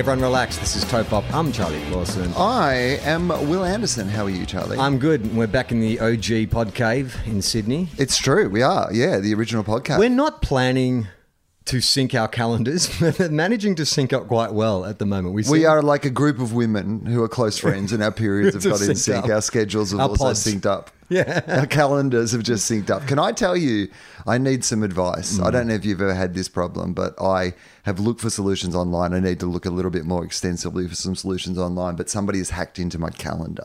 Everyone relax. This is TOFOP. I'm Charlie Clausen. I am Wil Anderson. How are you, Charlie? I'm good. We're back in the OG pod cave in Sydney. it's true. We are. Yeah, the original podcast. We're not planning to sync our calendars, managing to sync up quite well at the moment. we seem- are like a group of women who are close friends, and our periods have got in sync up. Our schedules have Our also pods. synced up. Yeah. Our calendars have just synced up. Can I tell you, I need some advice. Mm. I don't know if you've ever had this problem, but I have looked for solutions online. I need to look a little bit more extensively for some solutions online, but somebody has hacked into my calendar.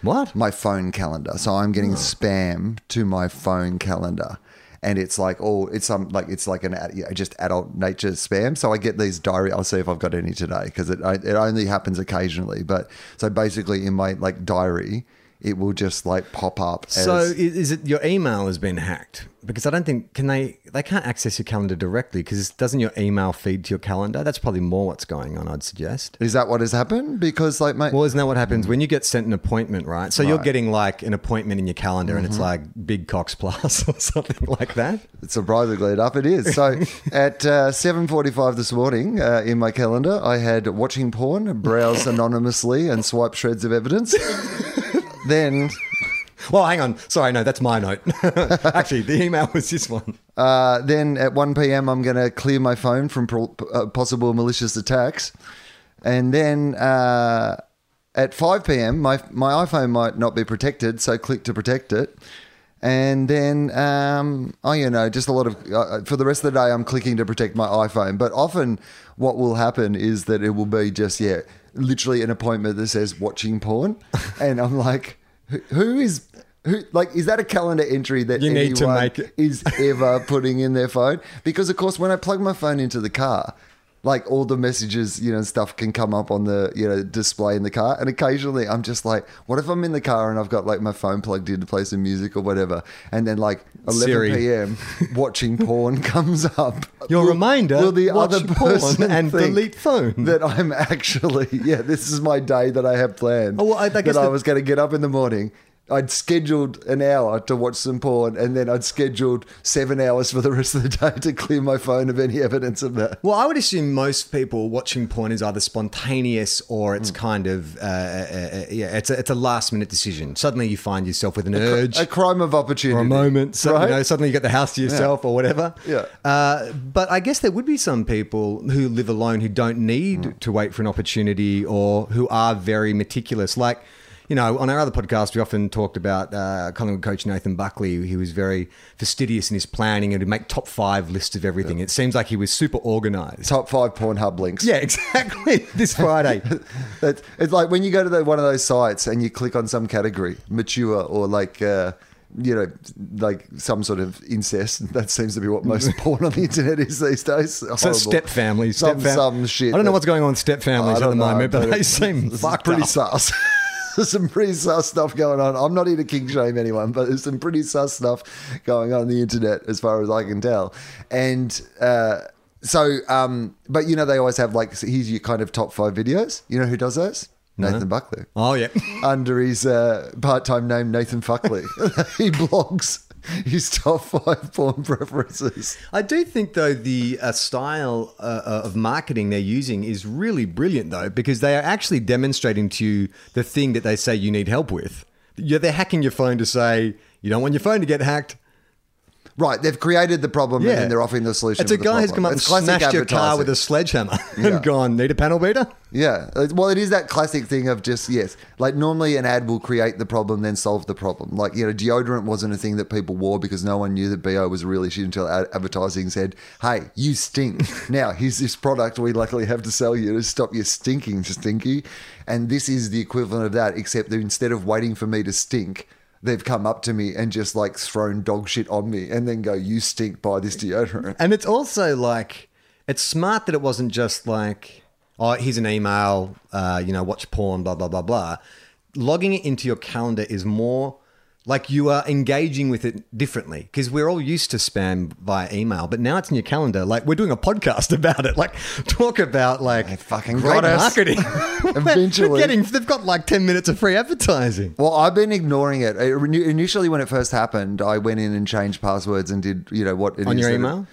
What? my phone calendar. So I'm getting spam to my phone calendar. And it's like oh, it's some like it's like an just adult nature spam. So I get these diary. I'll see if I've got any today because it it only happens occasionally. But so basically in my like diary, it will just like pop up. So is it your email has been hacked? Because I don't think can they they can't access your calendar directly because doesn't your email feed to your calendar? That's probably more what's going on. I'd suggest. is that what has happened? Because like my Well, isn't that what happens when you get sent an appointment, right? So you're Mm-hmm. getting like an appointment in your calendar, and it's like Big Cox Plus or something like that. Surprisingly enough, it is. So at uh, 7.45 this morning uh, in my calendar, I had watching porn, browse anonymously and swipe shreds of evidence. Then Well, hang on. Sorry, no, that's my note. Actually, the email was this one. Uh, then at 1 p.m., I'm going to clear my phone from pro- uh, possible malicious attacks. And then uh, at 5 p.m., my, my iPhone might not be protected, so click to protect it. And then, um, oh, you know, just a lot of, uh, for the rest of the day, I'm clicking to protect my iPhone. But often what will happen is that it will be just, yeah, literally an appointment that says watching porn. and I'm like, who, who is, who, like, is that a calendar entry that You anyone is ever putting in their phone because of course when i plug my phone into the car like all the messages you know stuff can come up on the you know display in the car and occasionally i'm just like what if i'm in the car and i've got like my phone plugged in to play some music or whatever and then like 11 Siri. p.m watching porn comes up Your Will- reminder, will the watch other porn person and delete phone. that i'm actually yeah this is my day that i have planned Oh, well, I- I guess that i was going to get up in the morning I'd scheduled an hour to watch some porn, and then I'd scheduled seven hours for the rest of the day to clear my phone of any evidence of that. Well, I would assume most people watching porn is either spontaneous or it's kind of uh, uh, uh, yeah, it's a, it's a last minute decision. Suddenly you find yourself with an urge. A crime of opportunity. for a moment, so, right? you know, suddenly you get the house to yourself or whatever. Yeah. Uh, but I guess there would be some people who live alone who don't need Mm. to wait for an opportunity or who are very meticulous. Like, you know, on our other podcast, we often talked about uh, Collingwood coach Nathan Buckley. He was very fastidious in his planning and would make top five lists of everything. It seems like he was super organized. Top five Pornhub links. Yeah, exactly. this Friday. It's, it's like when you go to the, one of those sites and you click on some category, mature or like, uh, you know, like some sort of incest. That seems to be what most porn on the internet is these days. So Horrible. step families, Some, fam- some shit. I don't know what's going on with step families at the moment, but they seem it's fucked pretty up. sus. There's some pretty sus stuff going on. I'm not here to king shame anyone, but there's some pretty sus stuff going on, on the internet as far as I can tell. And uh, so, um, but you know, they always have like, so here's your kind of top five videos. You know who does those? Nathan Buckley. Oh yeah. Under his uh, part-time name, Nathan Fuckley. he blogs his top five porn preferences. I do think though the uh, style uh, uh, of marketing they're using is really brilliant though because they are actually demonstrating to you the thing that they say you need help with. Yeah, they're hacking your phone to say you don't want your phone to get hacked. Right, they've created the problem and then they're offering the solution. It's a guy who's come up and It's smashed your car with a sledgehammer Yeah. and gone, need a panel beater? Yeah. Well, it is that classic thing of just, yes, like normally an ad will create the problem, then solve the problem. Like, you know, deodorant wasn't a thing that people wore because no one knew that BO was a real issue until ad- advertising said, hey, you stink. now, here's this product we luckily have to sell you to stop you stinking, stinky. And this is the equivalent of that, except that instead of waiting for me to stink, they've come up to me and just like thrown dog shit on me and then go, "You stink. Buy this deodorant." And it's also like, it's smart that it wasn't just like, oh, here's an email, uh, you know, watch porn, blah, blah, blah, blah. Logging it into your calendar is more like you are engaging with it differently because we're all used to spam via email, but now it's in your calendar. Like we're doing a podcast about it. Like talk about like They fucking great got marketing. Eventually. Getting, they've got like 10 minutes of free advertising. Well, I've been ignoring it. It- Initially, when it first happened, I went in and changed passwords and did, you know, what On your email?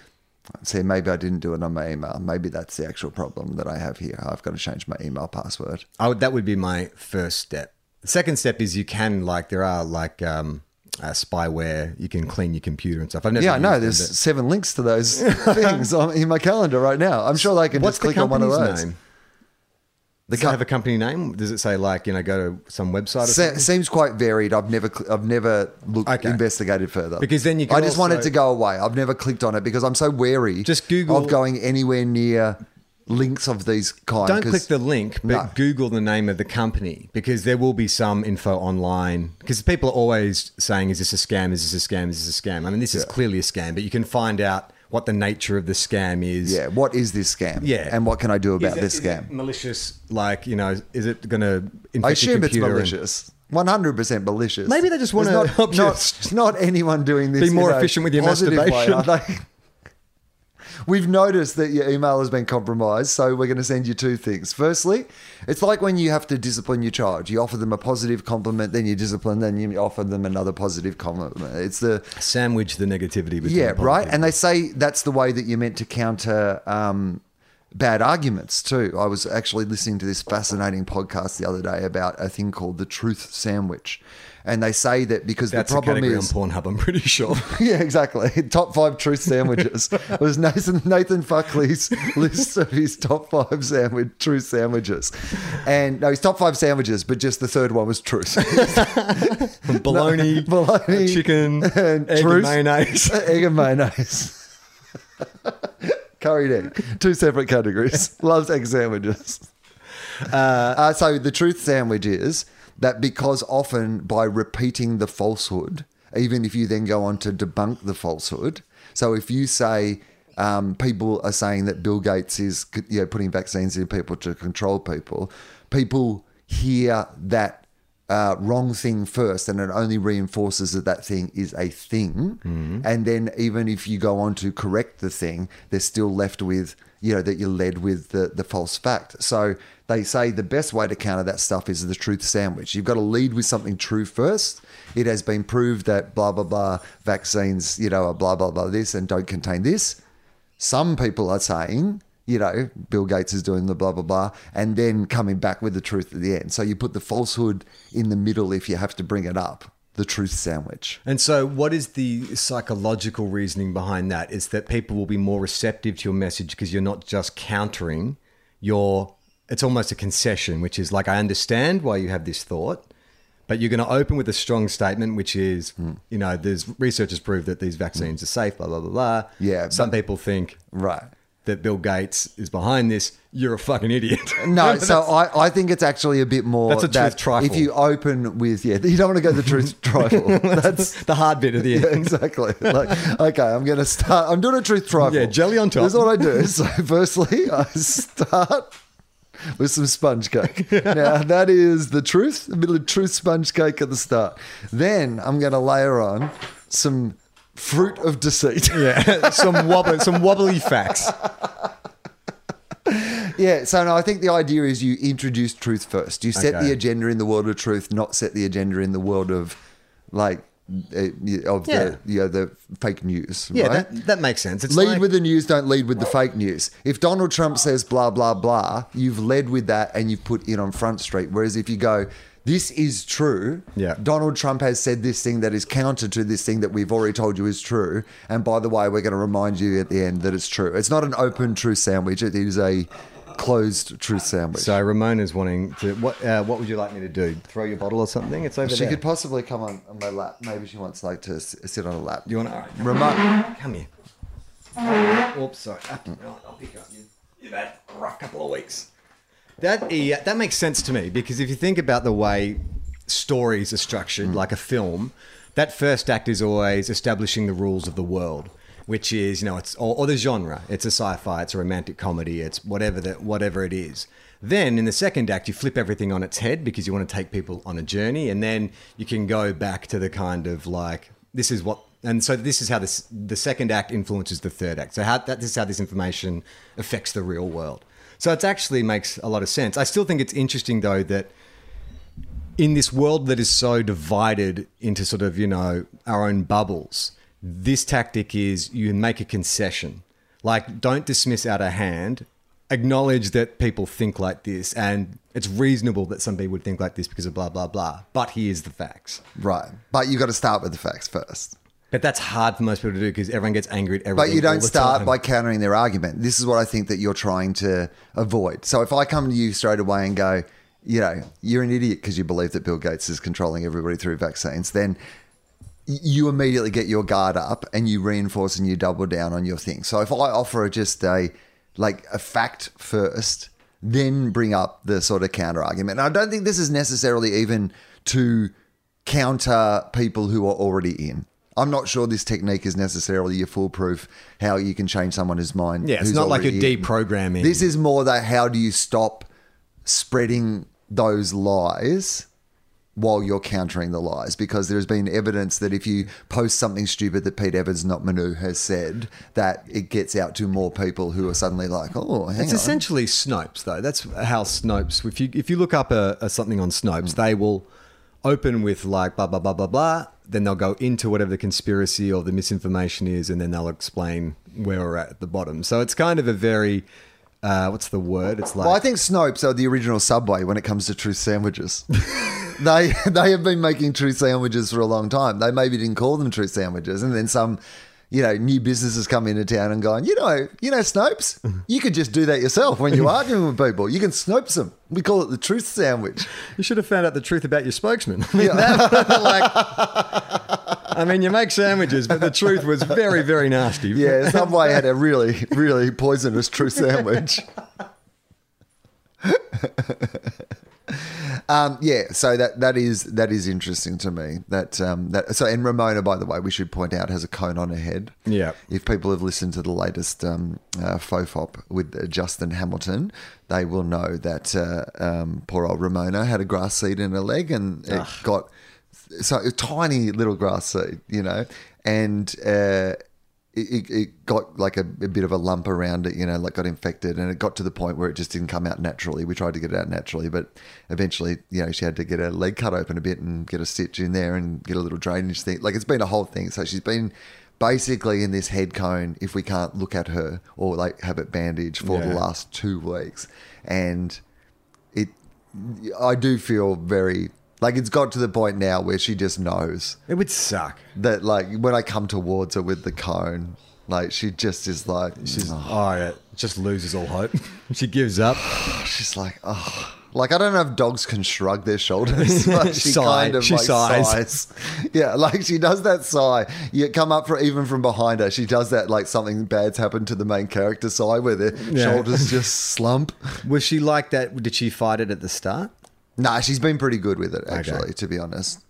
See, maybe I didn't do it on my email. Maybe that's the actual problem that I have here. I've got to change my email password. I would, that would be my first step. The second step is you can like there are like um, uh, spyware. You can clean your computer and stuff. I've never Yeah, I know. There's but- seven links to those things on, in my calendar right now. I'm sure they can What's just click on one of company's those. name? The Does co- it have a company name? Does it say like you know go to some website or Se- something? seems quite varied. I've never, cl- I've never looked Okay. investigated further Because then you can I just want it to go away. I've never clicked on it because I'm so wary. Just Google- of going anywhere near links of these kind. Don't click the link, but No. Google the name of the company because there will be some info online. Because people are always saying, "Is this a scam? Is this a scam? Is this a scam?" I mean, this is clearly a scam, but you can find out what the nature of the scam is. Yeah, what is this scam? Yeah. and what can I do about it- this is scam? it malicious? Like you know, is it going to infect I assume it's malicious. One hundred percent malicious. Maybe they just wanna There's help not, not, not anyone doing this. be more efficient with your way, masturbation. We've noticed that your email has been compromised, so we're going to send you two things. Firstly, it's like when you have to discipline your child. You offer them a positive compliment, then you discipline, then you offer them another positive compliment. It's the sandwich the negativity. Between yeah, right. And they say that's the way that you're meant to counter um, bad arguments too. I was actually listening to this fascinating podcast the other day about a thing called the truth sandwich, and they say that because That's the a problem category is on Pornhub. I'm pretty sure. yeah, exactly. Top five truth sandwiches was Nathan Nathan Buckley's list of his top five sandwich truth sandwiches, and no, his top five sandwiches, but just the third one was truth. bologna, bologna, chicken, and egg truth. and mayonnaise. egg and mayonnaise. Curried egg. Two separate categories. Loves egg sandwiches. Uh, so the truth sandwich is that because often by repeating the falsehood, even if you then go on to debunk the falsehood, so if you say um, people are saying that Bill Gates is you know, putting vaccines in people to control people, people hear that uh, wrong thing first, and it only reinforces that that thing is a thing. And then even if you go on to correct the thing, they're still left with you know that you're led with the the false fact. So they say the best way to counter that stuff is the truth sandwich. You've got to lead with something true first. It has been proved that blah blah blah vaccines, you know, are blah blah blah this and don't contain this. Some people are saying, you know, Bill Gates is doing the blah, blah, blah, and then coming back with the truth at the end. So you put the falsehood in the middle if you have to bring it up, the truth sandwich. And so, what is the psychological reasoning behind that? Is that people will be more receptive to your message because you're not just countering your. It's almost a concession, which is like, I understand why you have this thought, but you're going to open with a strong statement, which is, Hmm. you know, there's research has proved that these vaccines are safe, blah, blah, blah, blah. Yeah, Some people think Right. That Bill Gates is behind this. You're a fucking idiot. No, so I, I think it's actually a bit more. That's a that truth trifle. If you open with, yeah, you don't want to go the truth trifle. That's the hard bit of the end. Yeah, exactly. Like, okay, I'm going to start. I'm doing a truth trifle. Yeah, jelly on top. This is what I do. So, firstly, I start with some sponge cake. now, that is the truth, a bit of truth sponge cake at the start. Then I'm going to layer on some fruit of deceit. Yeah, some wobbly, some wobbly facts. Yeah, so no, I think the idea is you introduce truth first. You set Okay. the agenda in the world of truth, not set the agenda in the world of like uh, of Yeah. the you know, the fake news. Yeah, right? that, that makes sense. It's lead like- with the news, don't lead with the fake news. If Donald Trump says blah blah blah, you've led with that and you've put it on Front Street. Whereas if you go, this is true. Yeah. Donald Trump has said this thing that is counter to this thing that we've already told you is true. And by the way, we're going to remind you at the end that it's true. It's not an open truth sandwich. It is a closed truth sandwich. So Ramona's wanting to. What uh, What would you like me to do? Throw your bottle or something? It's over she there. could possibly come on, on my lap. Maybe she wants like to s- sit on a lap. you want to? Ramona, Come here. Oops, sorry. I'll, I'll pick up you. You've had a rough couple of weeks. That yeah, that makes sense to me because if you think about the way stories are structured, mm. like a film, that first act is always establishing the rules of the world, which is you know it's or, or the genre. It's a sci-fi, it's a romantic comedy, it's whatever that whatever it is. Then in the second act, you flip everything on its head because you want to take people on a journey, and then you can go back to the kind of like this is what. And so this is how this the second act influences the third act. So how that this is how this information affects the real world. So it actually makes a lot of sense. I still think it's interesting though that in this world that is so divided into sort of you know our own bubbles this tactic is you make a concession like don't dismiss out of hand acknowledge that people think like this and it's reasonable that some people would think like this because of blah blah blah but here's the facts Right. But you've got to start with the facts first. But that's hard for most people to do because everyone gets angry at everything But you don't start time. by countering their argument. This is what I think that you're trying to avoid. So if I come to you straight away and go, you know, you're an idiot because you believe that Bill Gates is controlling everybody through vaccines, then you immediately get your guard up and you reinforce and you double down on your thing. So if I offer just a like a fact first, then bring up the sort of counter argument. And I don't think this is necessarily even to counter people who are already in. I'm not sure this technique is necessarily your foolproof how you can change someone's mind. Yeah, it's not like you're deprogramming. This is more that how do you stop spreading those lies while you're countering the lies because there's been evidence that if you post something stupid that Pete Evans, not Manu, has said, that it gets out to more people who are suddenly like, oh, hang It's on. essentially Snopes, though. That's how Snopes. If you if you look up a, a something on Snopes, hmm. they will open with like blah blah blah blah blah. Then they'll go into whatever the conspiracy or the misinformation is, and then they'll explain where we're at at the bottom. So it's kind of a very uh, what's the word? It's like Well, I think Snopes are the original Subway when it comes to truth sandwiches. they they have been making truth sandwiches for a long time. They maybe didn't call them truth sandwiches, and then some, you know, new businesses come into town and going, you know, you know, Snopes, you could just do that yourself when you're arguing with people. You can Snopes them. We call it the truth sandwich. you should have found out the truth about your spokesman. I mean, that- like, I mean, you make sandwiches, but the truth was very very nasty. Yeah, Subway had a really, really poisonous truth sandwich. Um, yeah, so that that is that is interesting to me. That um, that so and Ramona, by the way, we should point out has a cone on her head. Yeah. If people have listened to the latest um, uh, TOFOP with uh, Justin Hamilton, they will know that uh, um, poor old Ramona had a grass seed in her leg and it got so a tiny little grass seed, you know, and uh, it, it- got like a, a bit of a lump around it, you know, like got infected, and it got to the point where it just didn't come out naturally. We tried to get it out naturally, but eventually, you know, she had to get her leg cut open a bit and get a stitch in there and get a little drainage thing. Like it's been a whole thing. So she's been basically in this head cone if we can't look at her or like have it bandaged for the last two weeks, and it I do feel very like it's got to the point now where she just knows It would suck. that like when I come towards her with the cone, like she just is like she's Oh, yeah. Just loses all hope. she gives up. she's like oh like I don't know if dogs can shrug their shoulders. But she Sigh. kind of She like sighs. sighs. Yeah, like she does that sigh. You come up for even from behind her. She does that like something bad's happened to the main character sigh where their Yeah. shoulders just slump. Was she like that? Did she fight it at the start? Nah, she's been pretty good with it, actually, to be honest.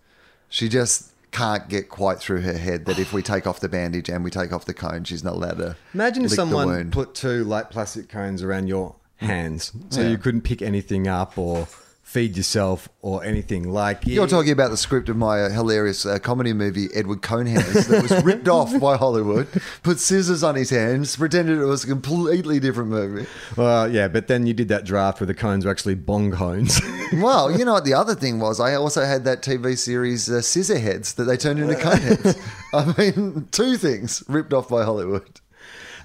She just can't get quite through her head that if we take off the bandage and we take off the cone, she's not allowed to. Imagine if someone put two light plastic cones around your hands, so Yeah. you couldn't pick anything up or feed yourself or anything. Like You're talking about the script of my uh, hilarious uh, comedy movie, Edward Conehands, that was ripped off by Hollywood, put scissors on his hands, pretended it was a completely different movie. Well, yeah, but then you did that draft where the cones were actually bong cones. Well, you know what the other thing was? I also had that TV series, uh, Scissorheads, that they turned into Coneheads. I mean, two things ripped off by Hollywood.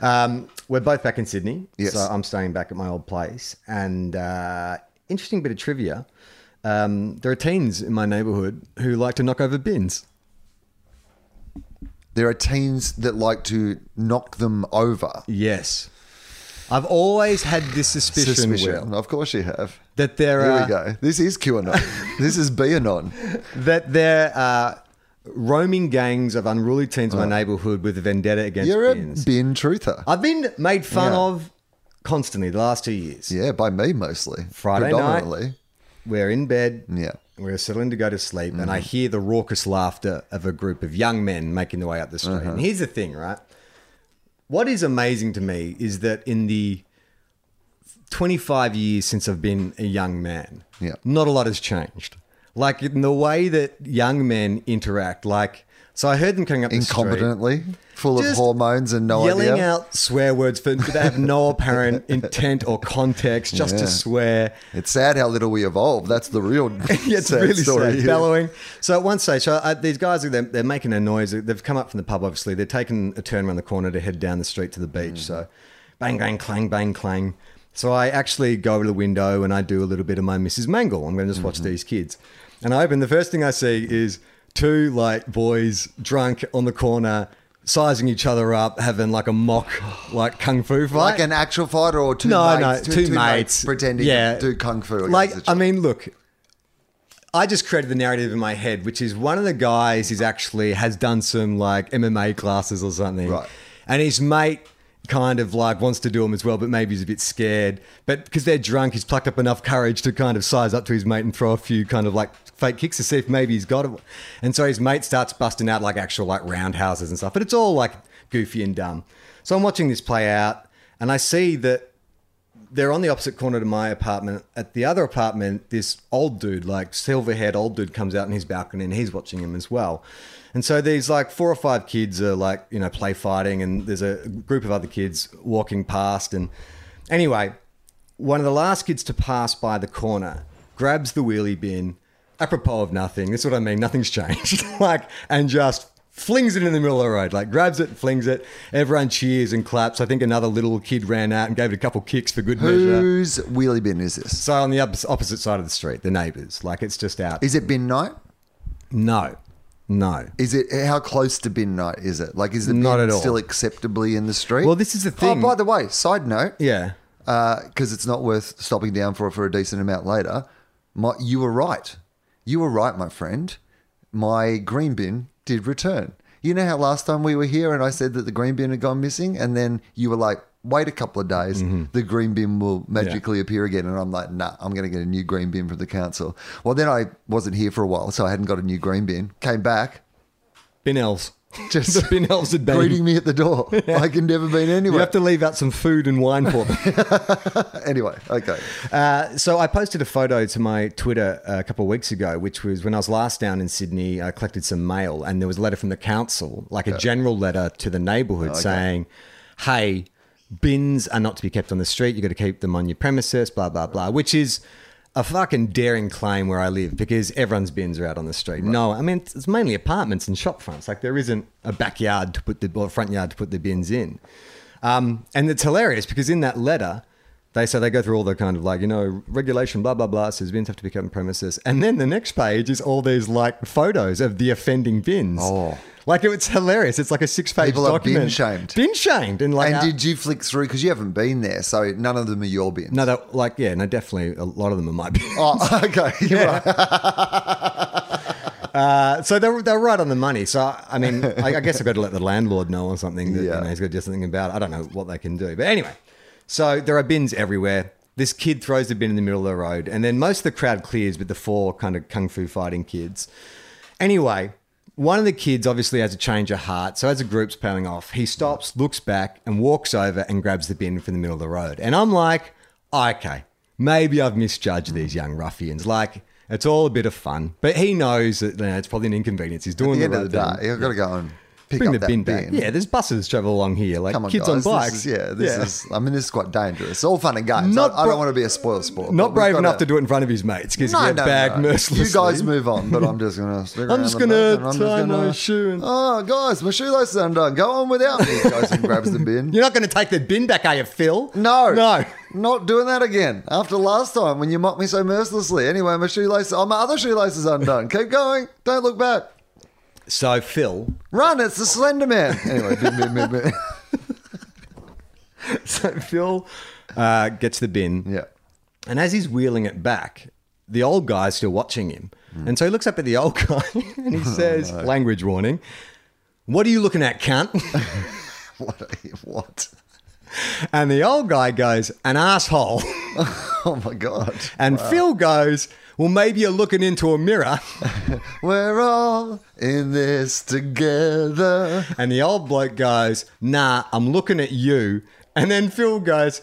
um, we're both back in Sydney, Yes. so I'm staying back at my old place. And uh, interesting bit of trivia: um, there are teens in my neighbourhood who like to knock over bins. There are teens that like to knock them over. Yes. I've always had this suspicion. Will, Of course you have. that there are Here are we go. This is QAnon. this is Beanon. that there are roaming gangs of unruly teens in my neighbourhood with a vendetta against. You're a bins. bin truther. I've been made fun Yeah. of constantly the last two years. Yeah, by me mostly. Friday night. Predominantly. We're in bed. Yeah. We're settling to go to sleep, and Mm-hmm. I hear the raucous laughter of a group of young men making their way up the street. Uh-huh. And here's the thing, right? What is amazing to me is that in the 25 years since I've been a young man, Yeah. not a lot has changed. Like in the way that young men interact, like, so I heard them coming up the street Full of hormones and no yelling idea. Yelling out swear words for they have no apparent intent or context, just Yeah. to swear. It's sad how little we evolve. That's the real Yeah, it's sad really story. sad. Bellowing. So at one stage, so uh, these guys are they're, they're making a noise. They've come up from the pub. Obviously, they're taking a turn around the corner to head down the street to the beach. Mm. So, bang, bang, clang, bang, clang. So I actually go over to the window and I do a little bit of my Mrs. Mangel. I'm going to just watch Mm-hmm. these kids, and I open. The first thing I see is two like boys drunk on the corner. Sizing each other up, having like a mock, like kung fu fight. Like an actual fighter or two no, mates? no, two, mates, pretending yeah. to do kung fu. Like, I mean, look, I just created the narrative in my head, which is one of the guys is actually has done some like MMA classes or something, Right. And his mate kind of like wants to do them as well, but maybe he's a bit scared. But because they're drunk, he's plucked up enough courage to kind of size up to his mate and throw a few kind of like fake kicks to see if maybe he's got it. And so his mate starts busting out like actual like roundhouses and stuff, but it's all like goofy and dumb. So I'm watching this play out, and I see that they're on the opposite corner to my apartment. At the other apartment, this old dude, like silver haired old dude, comes out in his balcony and he's watching him as well. And so these like four or five kids are like, you know, play fighting, and there's a group of other kids walking past. And anyway, one of the last kids to pass by the corner grabs the wheelie bin, apropos of nothing. That's what I mean. Nothing's changed. like, and just flings it in the middle of the road. Like, grabs it, flings it. Everyone cheers and claps. I think another little kid ran out and gave it a couple kicks for good measure. Whose wheelie bin is this? So on the opposite opposite side of the street, the neighbours. Like, it's just out. Is it bin night? no, no. Is it how close to bin night is it? Like, is the bin Not at all. still acceptably in the street? Well, this is the thing. Oh, by the way, side note, Yeah. Uh, because it's not worth stopping down for for a decent amount later. My, you were right. You were right, my friend. My green bin did return. You know how last time we were here and I said that the green bin had gone missing, and then you were like, "Wait a couple of days, mm-hmm. the green bin will magically appear again." And I'm like, "Nah, I'm going to get a new green bin from the council." Well, then I wasn't here for a while, so I hadn't got a new green bin. Came back, Bin elves. Just the bin elves had been. greeting me at the door. like I'd never been anywhere. You have to leave out some food and wine for them. anyway, okay. Uh, so I posted a photo to my Twitter a couple of weeks ago, which was when I was last down in Sydney. I collected some mail, and there was a letter from the council, like a general letter to the neighbourhood, saying, "Hey, bins are not to be kept on the street. You've got to keep them on your premises." Blah blah blah. Which is a fucking daring claim where I live because everyone's bins are out on the street. No, I mean it's mainly apartments and shop fronts. Like there isn't a backyard to put the or front yard to put the bins in. Um, and it's hilarious because in that letter, they say they go through all the kind of like, you know, regulation, blah, blah, blah, says bins have to be kept on premises. And then the next page is all these like photos of the offending bins. Oh. Like it's hilarious. It's like a six page People are document. bin shamed. Bin shamed. And like, and uh, did you flick through because you haven't been there, so none of them are your bins? no, that, like, yeah, no, definitely a lot of them are my bins. Oh, okay. You're right. Uh, so they're, they're right on the money. So, I mean, I, I guess I've got to let the landlord know or something that Yeah. you know, he's got to do something about it. I don't know what they can do. But anyway, so there are bins everywhere. This kid throws the bin in the middle of the road, and then most of the crowd clears with the four kind of kung fu fighting kids. Anyway, one of the kids obviously has a change of heart. So as the group's peeling off, he stops, looks back, and walks over and grabs the bin from the middle of the road. And I'm like, okay, maybe I've misjudged these young ruffians. Like, it's all a bit of fun. But he knows that you know, it's probably an inconvenience. He's doing At doing the end the of the day, thing. I've got to go and pick Bring up the that bin bin. back. Yeah, there's buses travel along here, like Come on, kids guys. on This bikes. is- yeah, this is. I mean, this is quite dangerous. It's all fun and games. Not I, I don't want to be a spoil sport. Not brave enough to do it in front of his mates because No, he get no, bagged no. mercilessly. You guys move on, but I'm just gonna. Stick I'm just gonna I'm just tie gonna- my shoe and- Oh, guys, my shoelace is undone. Go on without me. Goes and grabs the bin. You're not going to take the bin back, are you, Phil? No, No. not doing that again. After last time when you mocked me so mercilessly. Anyway, my shoelace. Oh, my other shoelace is undone. Keep going. Don't look back. So Phil, Run! It's the Slender Man. Anyway, bin, bin, bin, so Phil uh, gets the bin, yeah. and as he's wheeling it back, the old guy's still watching him, and so he looks up at the old guy and he says, "Language warning." What are you looking at, cunt? What? What? And the old guy goes, "An asshole." Oh my god! And Phil goes, Well, maybe you're looking into a mirror. We're all in this together. And the old bloke goes, Nah, I'm looking at you. And then Phil goes,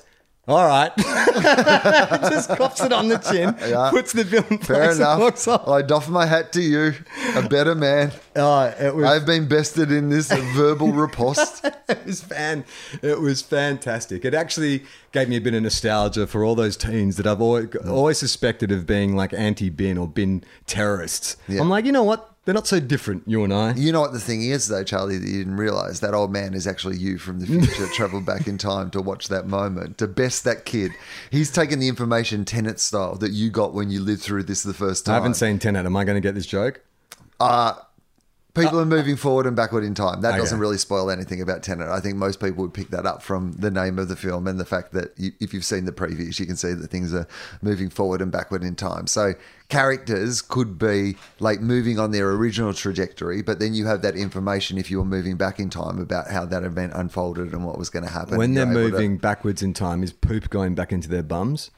All right. Just cops it on the chin, Yeah. puts the bill in Fair place, and enough. walks off. I doff my hat to you, a better man. Oh, it was I've been bested in this verbal riposte. it was fan. It was fantastic. It actually gave me a bit of nostalgia for all those teens that I've always, always suspected of being like anti-bin or bin terrorists. Yeah. I'm like, you know what? They're not so different, you and I. You know what the thing is, though, Charlie, that you didn't realize? That old man is actually you from the future, traveled back in time to watch that moment, to best that kid. He's taken the information Tenet style that you got when you lived through this the first time. I haven't seen Tenet. Am I going to get this joke? Uh, People uh, are moving forward and backward in time. That Okay. doesn't really spoil anything about Tenet. I think most people would pick that up from the name of the film and the fact that you, if you've seen the previews, you can see that things are moving forward and backward in time. So characters could be like moving on their original trajectory, but then you have that information if you were moving back in time about how that event unfolded and what was going to happen. When they're You're to- moving backwards in time, is poop going back into their bums?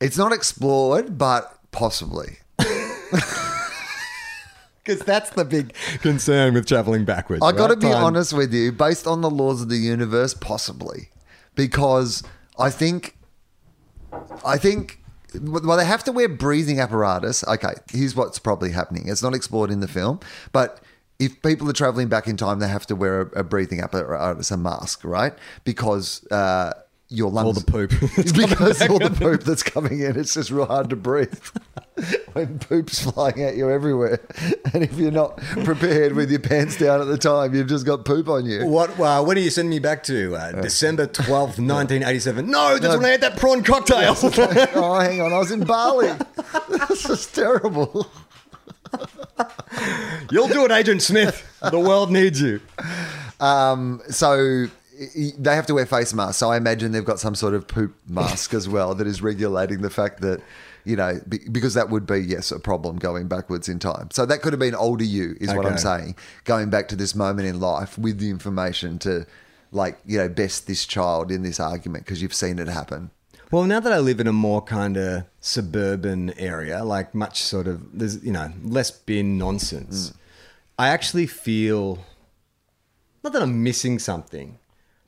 it's not explored, but possibly. Because that's the big concern with traveling backwards. I got to right? be Time- honest with you, based on the laws of the universe, possibly, because I think, I think, well, they have to wear breathing apparatus. Okay, here's what's probably happening. It's not explored in the film, but if people are traveling back in time, they have to wear a, a breathing apparatus, a mask, right? Because uh, your lungs, All the poop. It's because all the poop that's coming in, it's just real hard to breathe when poop's flying at you everywhere. And if you're not prepared with your pants down at the time, you've just got poop on you. What? Uh, when are you sending me back to? Uh, December twelfth, nineteen eighty-seven. No, that's when I had that prawn cocktail. oh, hang on, I was in Bali. this is terrible. You'll do it, Agent Smith. The world needs you. Um, so they have to wear face masks. So I imagine they've got some sort of poop mask as well that is regulating the fact that. You know, because that would be yes a problem going backwards in time. So that could have been older you, is what I'm saying. Going back to this moment in life with the information to, like you know, best this child in this argument because you've seen it happen. Well, now that I live in a more kind of suburban area, like much sort of, there's, you know, less bin nonsense, mm. I actually feel not that I'm missing something,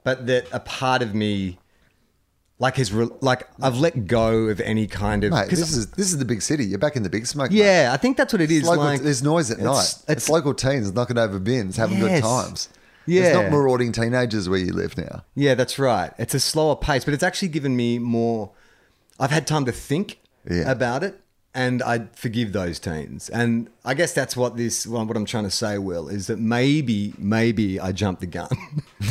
but that a part of me, like, is re- like I've let go of any kind of. Mate, this is this is the big city. You're back in the big smoke. mate. yeah, I think that's what it is. It's local, like, there's noise at night. it's- It's, it's- local teens knocking over bins, having Yes. good times. Yeah. It's not marauding teenagers where you live now. Yeah, that's right. It's a slower pace, but it's actually given me more. I've had time to think Yeah. about it, and I forgive those teens. And I guess that's what this, what I'm trying to say, Will, is that maybe, maybe I jumped the gun.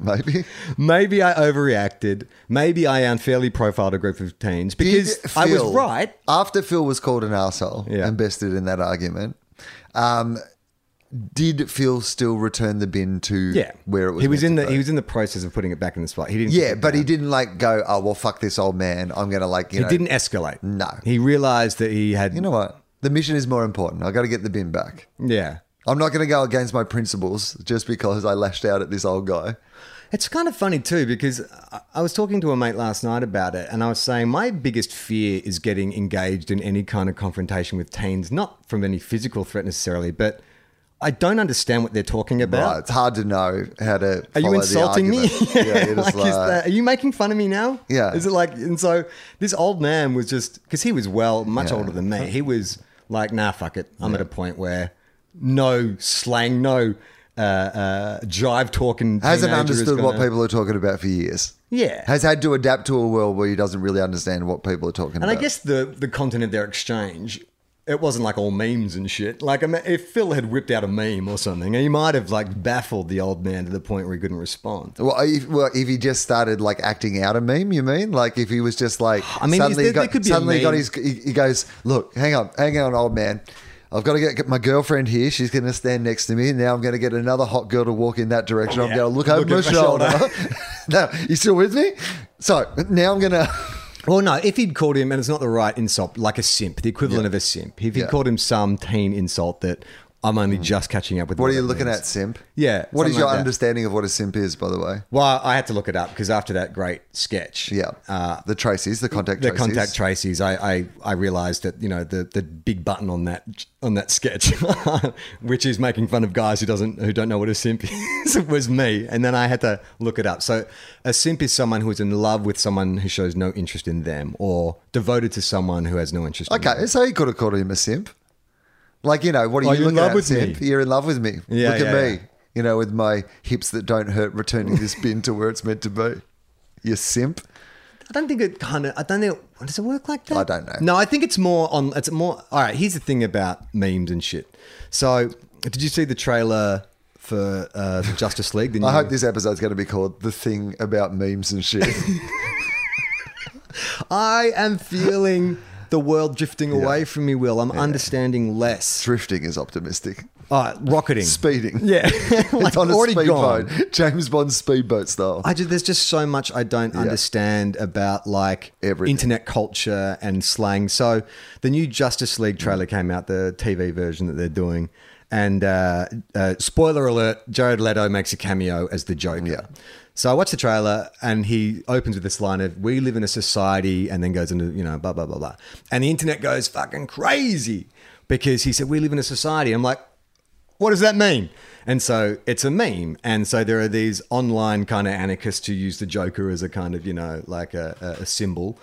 Maybe. maybe I overreacted. Maybe I unfairly profiled a group of teens because Did I was right. After Phil was called an asshole Yeah. and bested in that argument, um, did Phil still return the bin to Yeah, where it was? He was meant in to the be? he was in the process of putting it back in the spot. He didn't. Yeah, but he didn't like go. Oh well, fuck this old man. I'm gonna like you He know. didn't escalate. No. he realized that he had. You know what? The mission is more important. I got to get the bin back. Yeah. I'm not going to go against my principles just because I lashed out at this old guy. It's kind of funny too because I- was talking to a mate last night about it, and I was saying my biggest fear is getting engaged in any kind of confrontation with teens, not from any physical threat necessarily, but I don't understand what they're talking about. Right, it's hard to know how to. Are you insulting me? yeah, like, is like- that, are you making fun of me now? Yeah. Is it like, and so this old man was just, because he was well, much Yeah. older than me, he was like, nah, fuck it. I'm at a point where no slang, no uh, uh, jive talking. hasn't understood what gonna- people are talking about for years. Yeah. Has had to adapt to a world where he doesn't really understand what people are talking And about. And I guess the the content of their exchange, it wasn't like all memes and shit. Like if Phil had whipped out a meme or something, he might have like baffled the old man to the point where he couldn't respond. Well if, well, if he just started like acting out a meme, you mean? Like if he was just like, I mean, suddenly, there- got, there could be a suddenly got his, he, he goes, look, hang on, hang on, old man. I've got to get, get my girlfriend here. She's going to stand next to me. Now I'm going to get another hot girl to walk in that direction. I'm Yeah. going to look over Look my my shoulder. shoulder. no, you still with me? So now I'm going to. Well, no, if he'd called him, and it's not the right insult, like a simp, the equivalent Yeah. of a simp. If he'd Yeah. called him some teen insult that I'm only just catching up with What are you that looking means. at, simp? Yeah, What is something your like that. understanding of what a simp is, by the way? Well, I had to look it up because after that great sketch, Yeah. uh, the Tracy's, the contact the Tracy's. contact traces, I, I I realized that you know the the big button on that on that sketch, which is making fun of guys who doesn't who don't know what a simp is, was me, and then I had to look it up. So a simp is someone who is in love with someone who shows no interest in them, or devoted to someone who has no interest. in Okay, so you could have called him a simp. Like, you know, what are Oh, you you're in looking love at, with simp? me. You're in love with me. Yeah, Look at yeah, me. yeah. You know, with my hips that don't hurt, returning this bin to where it's meant to be. You simp. I don't think it kind of. I don't think. It, does it work like that? I don't know. No, I think it's more on. It's more. All right. Here's the thing about memes and shit. So, did you see the trailer for uh, the Justice League? The I hope this episode's going to be called The Thing About Memes and Shit. I am feeling the world drifting away from me. Will I'm understanding less. Drifting is optimistic. Uh, rocketing. Speeding. Yeah, It's like on a already speedboat. gone. James Bond speedboat style. I just, there's just so much I don't understand about like Everything. internet culture and slang. So the new Justice League trailer came out, the TV version that they're doing, and uh, uh, spoiler alert: Jared Leto makes a cameo as the Joker. Yeah. So I watched the trailer, and he opens with this line of "We live in a society," and then goes into you know blah blah blah blah, and the internet goes fucking crazy because he said we live in a society. I'm like, what does that mean? And so it's a meme. And so there are these online kind of anarchists who use the Joker as a kind of, you know, like a, a, symbol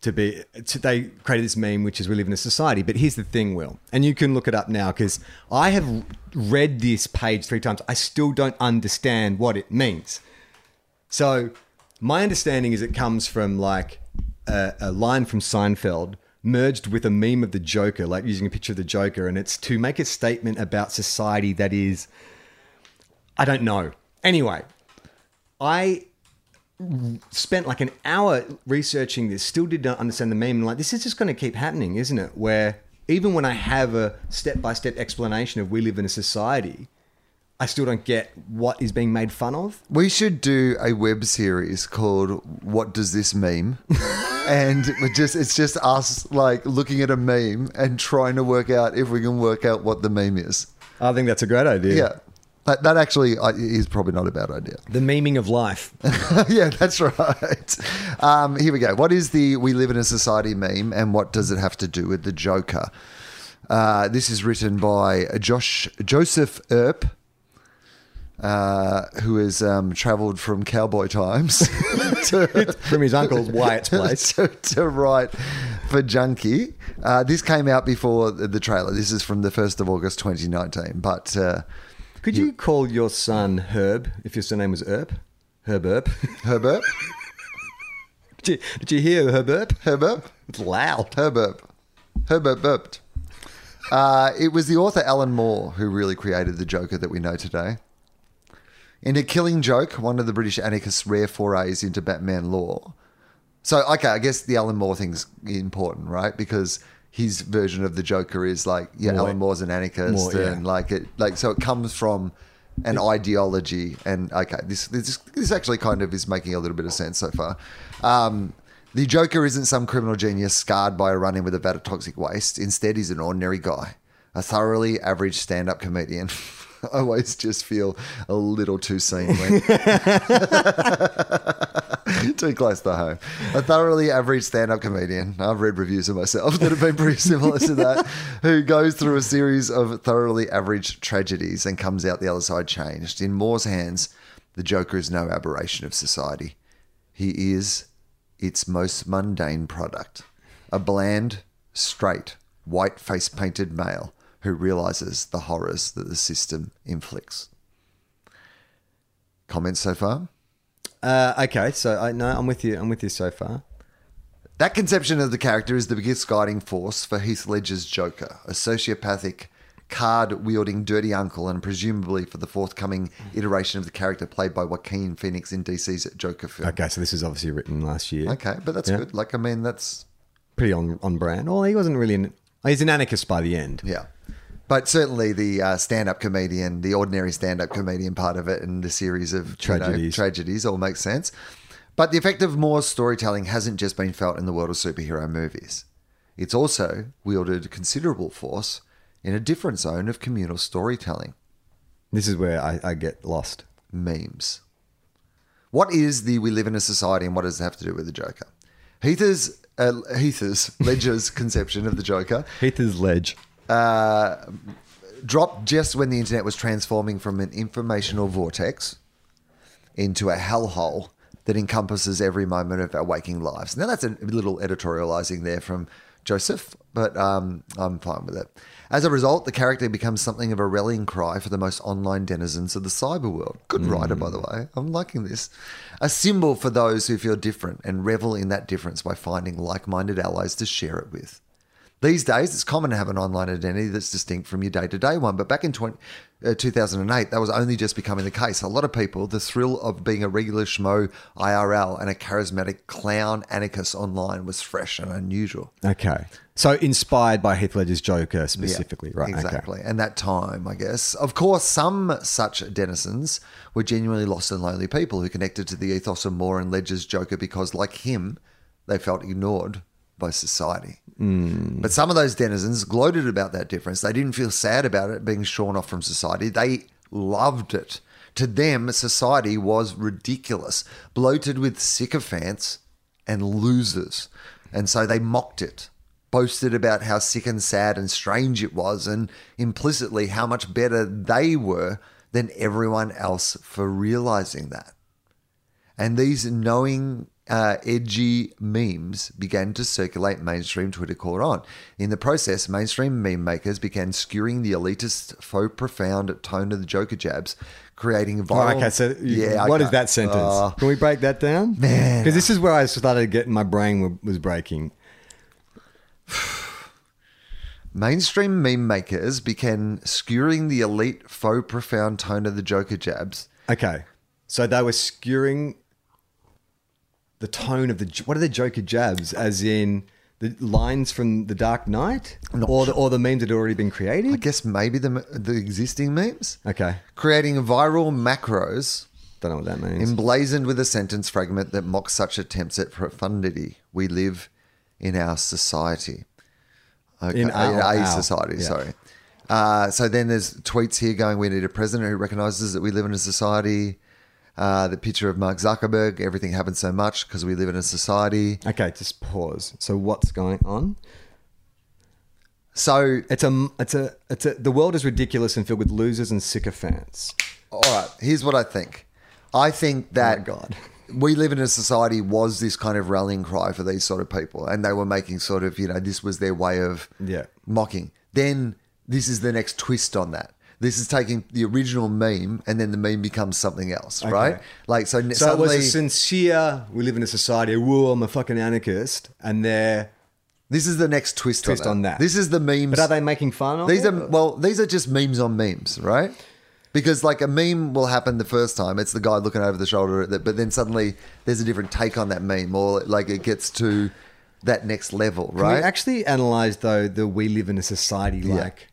to be, to, they created this meme, which is we live in a society. But here's the thing, Will, and you can look it up now because I have read this page three times. I still don't understand what it means. So my understanding is it comes from like a, a line from Seinfeld merged with a meme of the Joker, like using a picture of the Joker, and it's to make a statement about society that is, I don't know. Anyway, I spent like an hour researching this, still did not understand the meme. and like, this is just going to keep happening, isn't it? Where even when I have a step by step explanation of we live in a society, I still don't get what is being made fun of. We should do a web series called "What Does This Meme?" and we just it's just us like looking at a meme and trying to work out if we can work out what the meme is. I think that's a great idea. Yeah, that, that actually uh, is probably not a bad idea. The memeing of life. yeah, that's right. Um, here we go. What is the "We live in a society" meme, and what does it have to do with the Joker? Uh, this is written by Josh Joseph Earp. Uh, who has um, travelled from cowboy times to, From his uncle Wyatt's place. to, to write for Junkee. Uh, this came out before the, the trailer. This is from the 1st of August 2019. But uh, Could you call your son Herb if your surname was Earp? Herb Earp. Herbert, did, you, did you hear Herb Erp? Herb Herbert, It's loud. Herbert, Herbert burped. Uh, it was the author Alan Moore who really created the Joker that we know today. In A Killing Joke, one of the British anarchists' rare forays into Batman lore. So, okay, I guess the Alan Moore thing's important, right? Because his version of the Joker is like, yeah, More- Alan Moore's an anarchist, yeah. and like it, like so it comes from an ideology. And okay, this this this actually kind of is making a little bit of sense so far. Um, the Joker isn't some criminal genius scarred by a run-in with a vat of toxic waste. Instead, he's an ordinary guy, a thoroughly average stand-up comedian. I always just feel a little too seen when too close to home. A thoroughly average stand-up comedian. I've read reviews of myself that have been pretty similar to that. Who goes through a series of thoroughly average tragedies and comes out the other side changed. In Moore's hands, the Joker is no aberration of society. He is its most mundane product. A bland, straight, white face painted male who realizes the horrors that the system inflicts. Comments so far? Uh, okay, so I no, I'm with you. I'm with you so far. That conception of the character is the biggest guiding force for Heath Ledger's Joker, a sociopathic, card wielding dirty uncle, and presumably for the forthcoming iteration of the character played by Joaquin Phoenix in DC's Joker film. Okay, so this is obviously written last year. Okay, but that's Yeah. good. Like, I mean, that's, Pretty on on brand. Well, he wasn't really. An, he's an anarchist by the end. yeah. But certainly the uh, stand up comedian, the ordinary stand up comedian part of it, and the series of you know, Tragedies. tragedies all makes sense. But the effect of Moore's storytelling hasn't just been felt in the world of superhero movies. It's also wielded considerable force in a different zone of communal storytelling This is where I, I get lost. memes. What is the We Live in a Society and what does it have to do with the Joker? Heather's, uh, Heather's, Ledger's conception of the Joker Heather's ledge. Dropped just when the internet was transforming from an informational vortex into a hellhole that encompasses every moment of our waking lives. Now, that's a little editorializing there from Joseph, but um, I'm fine with it. As a result, the character becomes something of a rallying cry for the most online denizens of the cyber world. Good writer, by the way. I'm liking this. A symbol for those who feel different and revel in that difference by finding like minded allies to share it with. These days, it's common to have an online identity that's distinct from your day to day one. But back in 20, uh, 2008, that was only just becoming the case. A lot of people, the thrill of being a regular schmo IRL and a charismatic clown anarchist online was fresh and unusual. Okay. So inspired by Heath Ledger's Joker specifically, Yeah, right? okay. Exactly. And that time, I guess. Of course, some such denizens were genuinely lost and lonely people who connected to the ethos of Moore and Ledger's Joker because, like him, they felt ignored by society. Mm. But some of those denizens gloated about that difference. They didn't feel sad about it being shorn off from society. They loved it. To them, society was ridiculous, bloated with sycophants and losers. And so they mocked it, boasted about how sick and sad and strange it was, and implicitly how much better they were than everyone else for realizing that. And these knowing, uh, edgy memes began to circulate mainstream Twitter caught on. In the process, mainstream meme makers began skewering the elitist, faux profound tone of the Joker jabs, creating Oh, viral. okay, so yeah, what is that sentence? Uh, Can we break that down? Man. Because this is where I started getting my brain was breaking. Mainstream meme makers began skewering the elite, faux profound tone of the Joker jabs. Okay. So they were skewering the tone of the what are the Joker jabs? As in the lines from The Dark Knight, or the or the memes that had already been created. I guess maybe the the existing memes, Okay, creating viral macros don't know what that means. emblazoned with a sentence fragment that mocks such attempts at profundity. We live in our society. Okay, In our- a our, society. yeah. Sorry. Uh, so then there's tweets here going, "We need a president who recognizes that we live in a society." Uh, the picture of Mark Zuckerberg. Everything happens so much because we live in a society. Okay, just pause. So what's going on? So It's a it's a it's a the world is ridiculous and filled with losers and sycophants. All right, here's what I think. I think that Oh God. we live in a society was this kind of rallying cry for these sort of people, and they were making sort of you know this was their way of Yeah. mocking. Then this is the next twist on that. This is taking the original meme, and then the meme becomes something else, right? Like so. So suddenly, it was a sincere. We live in a society. Whoa, I'm a fucking anarchist, and they're. this is the next twist, Twist on, on that. that. This is the memes. But are they making fun of These it? are well, these are just memes on memes, right? Because like a meme will happen the first time, it's the guy looking over the shoulder at it, but then suddenly there's a different take on that meme, or like it gets to that next level, right? Can we actually analyze though the we live in a society like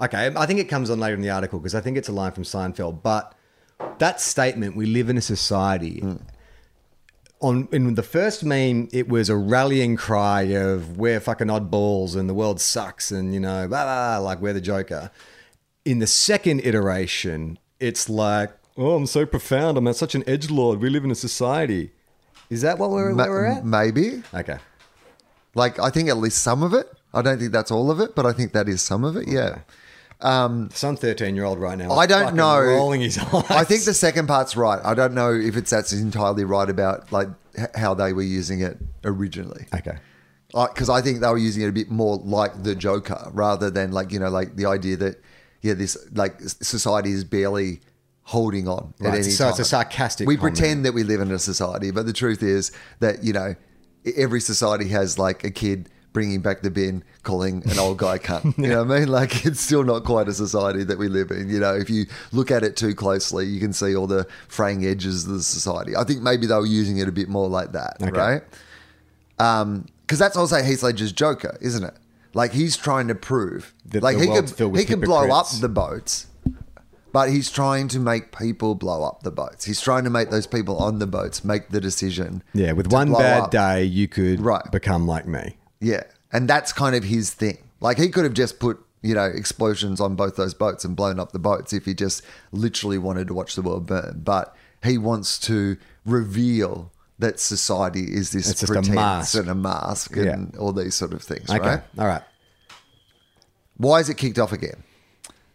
okay i think it comes on later in the article because i think it's a line from seinfeld but that statement we live in a society Hmm. on in the first meme it was a rallying cry of we're fucking oddballs and the world sucks and you know blah, blah, blah, like we're the joker in the second iteration it's like oh i'm so profound i'm such an edge lord we live in a society is that what we're, Ma- where we're at Maybe. okay Like I think at least some of it. I don't think that's all of it, but I think that is some of it. Yeah. Um, Some thirteen-year-old right now. I don't know. Rolling his eyes. I think the second part's right. I don't know if it's that's entirely right about like h- how they were using it originally. Okay. because I think they were using it a bit more like the Joker rather than like you know like the idea that yeah this like society is barely holding on at Right, any so time. it's a sarcastic We comment. pretend that we live in a society, but the truth is that you know every society has like a kid bringing back the bin, calling an old guy cunt. You know what I mean? Like it's still not quite a society that we live in. You know, if you look at it too closely, you can see all the fraying edges of the society. I think maybe they were using it a bit more like that, Okay. right? Um, because that's also Heath Ledger's Joker, isn't it? Like he's trying to prove That like the he could he could blow up the boats, but he's trying to make people blow up the boats. He's trying to make those people on the boats make the decision. Yeah, with one bad up. day, you could Right. become like me. Yeah, and that's kind of his thing. Like he could have just put you know, explosions on both those boats and blown up the boats if he just literally wanted to watch the world burn. But he wants to reveal that society is this It's just a pretense mask. and a mask and all these sort of things, Okay. right? All right. Why is it kicked off again?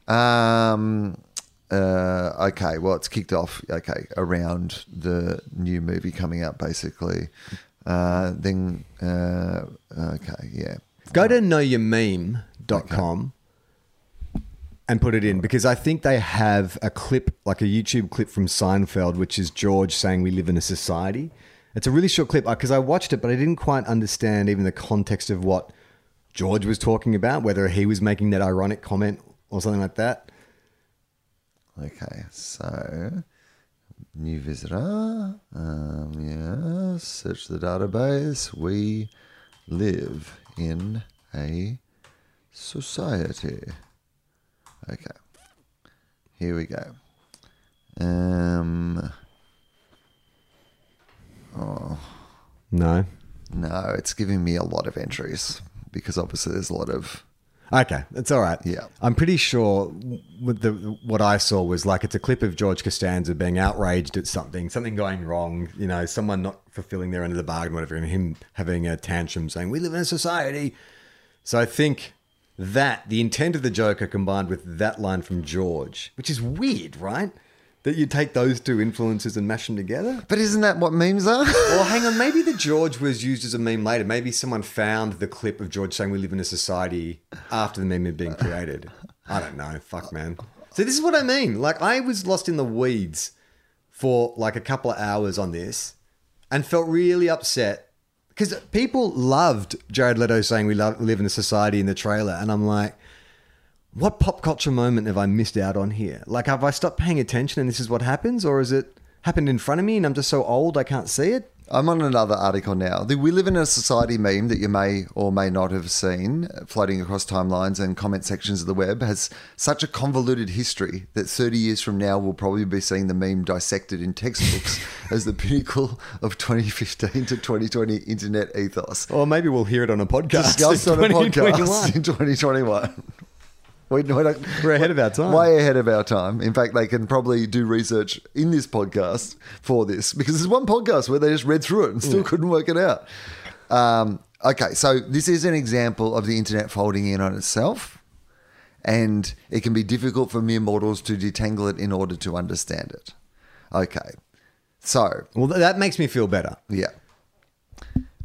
Um, uh, okay, well, it's kicked off, okay, around the new movie coming out, basically. Uh, then, uh, okay, yeah. Go to knowyourmeme.com and put it in because I think they have a clip, like a YouTube clip from Seinfeld, which is George saying we live in a society. It's a really short clip because I watched it, but I didn't quite understand even the context of what George was talking about, whether he was making that ironic comment or something like that. Okay, so new visitor. Um, yeah, search the database. We live in a society. Okay, here we go. Um, oh. No. no, it's giving me a lot of entries because obviously there's a lot of Okay, that's all right. Yeah. I'm pretty sure with the what I saw was like it's a clip of George Costanza being outraged at something, something going wrong, you know, someone not fulfilling their end of the bargain, whatever, and him having a tantrum saying, We live in a society. So I think that the intent of the Joker combined with that line from George, which is weird, right? That you take those two influences and mash them together. But isn't that what memes are? Well, hang on. Maybe the George was used as a meme later. Maybe someone found the clip of George saying we live in a society after the meme had been created. I don't know. Fuck, man. So this is what I mean. Like, I was lost in the weeds for like a couple of hours on this and felt really upset because people loved Jared Leto saying we love, live in a society in the trailer. And I'm like, what pop culture moment have I missed out on here? Like, have I stopped paying attention and this is what happens? Or is it happened in front of me and I'm just so old I can't see it? I'm on another article now. We Live in a Society meme that you may or may not have seen floating across timelines and comment sections of the web has such a convoluted history that 30 years from now we'll probably be seeing the meme dissected in textbooks as the pinnacle of 2015 to 2020 internet ethos. Or maybe we'll hear it on a podcast. Discussed on a podcast in 2021. We, We're ahead of our time. Way ahead of our time. In fact, they can probably do research in this podcast for this because there's one podcast where they just read through it and still couldn't work it out. Um, okay, so this is an example of the internet folding in on itself, and it can be difficult for mere mortals to detangle it in order to understand it. Okay, so Well, that makes me feel better. yeah.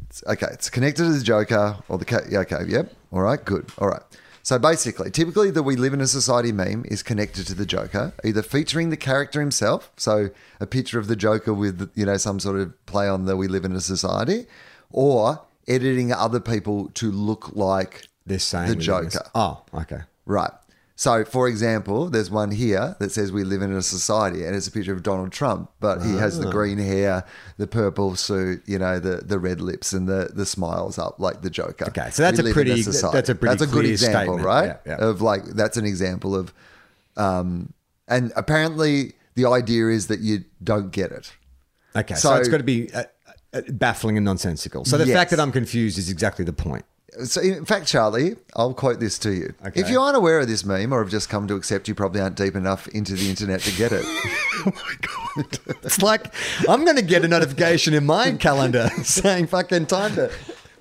It's, okay, it's connected to the Joker or the cat. Yeah, okay, yep. All right, good. All right. So basically, typically the We Live in a Society meme is connected to the Joker, either featuring the character himself, so a picture of the Joker with, you know, some sort of play on the We Live in a Society, or editing other people to look like They're saying the we live in a- Joker. Oh, okay. Right. So, for example, there's one here that says we live in a society, and it's a picture of Donald Trump, but he has Ah. the green hair, the purple suit, you know, the, the red lips, and the, the smiles up like the Joker. Okay, so that's a pretty- society. that's a pretty that's a good example, statement. right? Yeah, yeah. Of like that's an example of, um, and apparently the idea is that you don't get it. Okay, so, So- it's got to be uh, uh, baffling and nonsensical. So the Yes. fact that I'm confused is exactly the point. So, in fact, Charlie, I'll quote this to you. Okay. If you aren't aware of this meme or have just come to accept, you probably aren't deep enough into the internet to get it. It's like I'm going to get a notification in my calendar saying "fucking time to."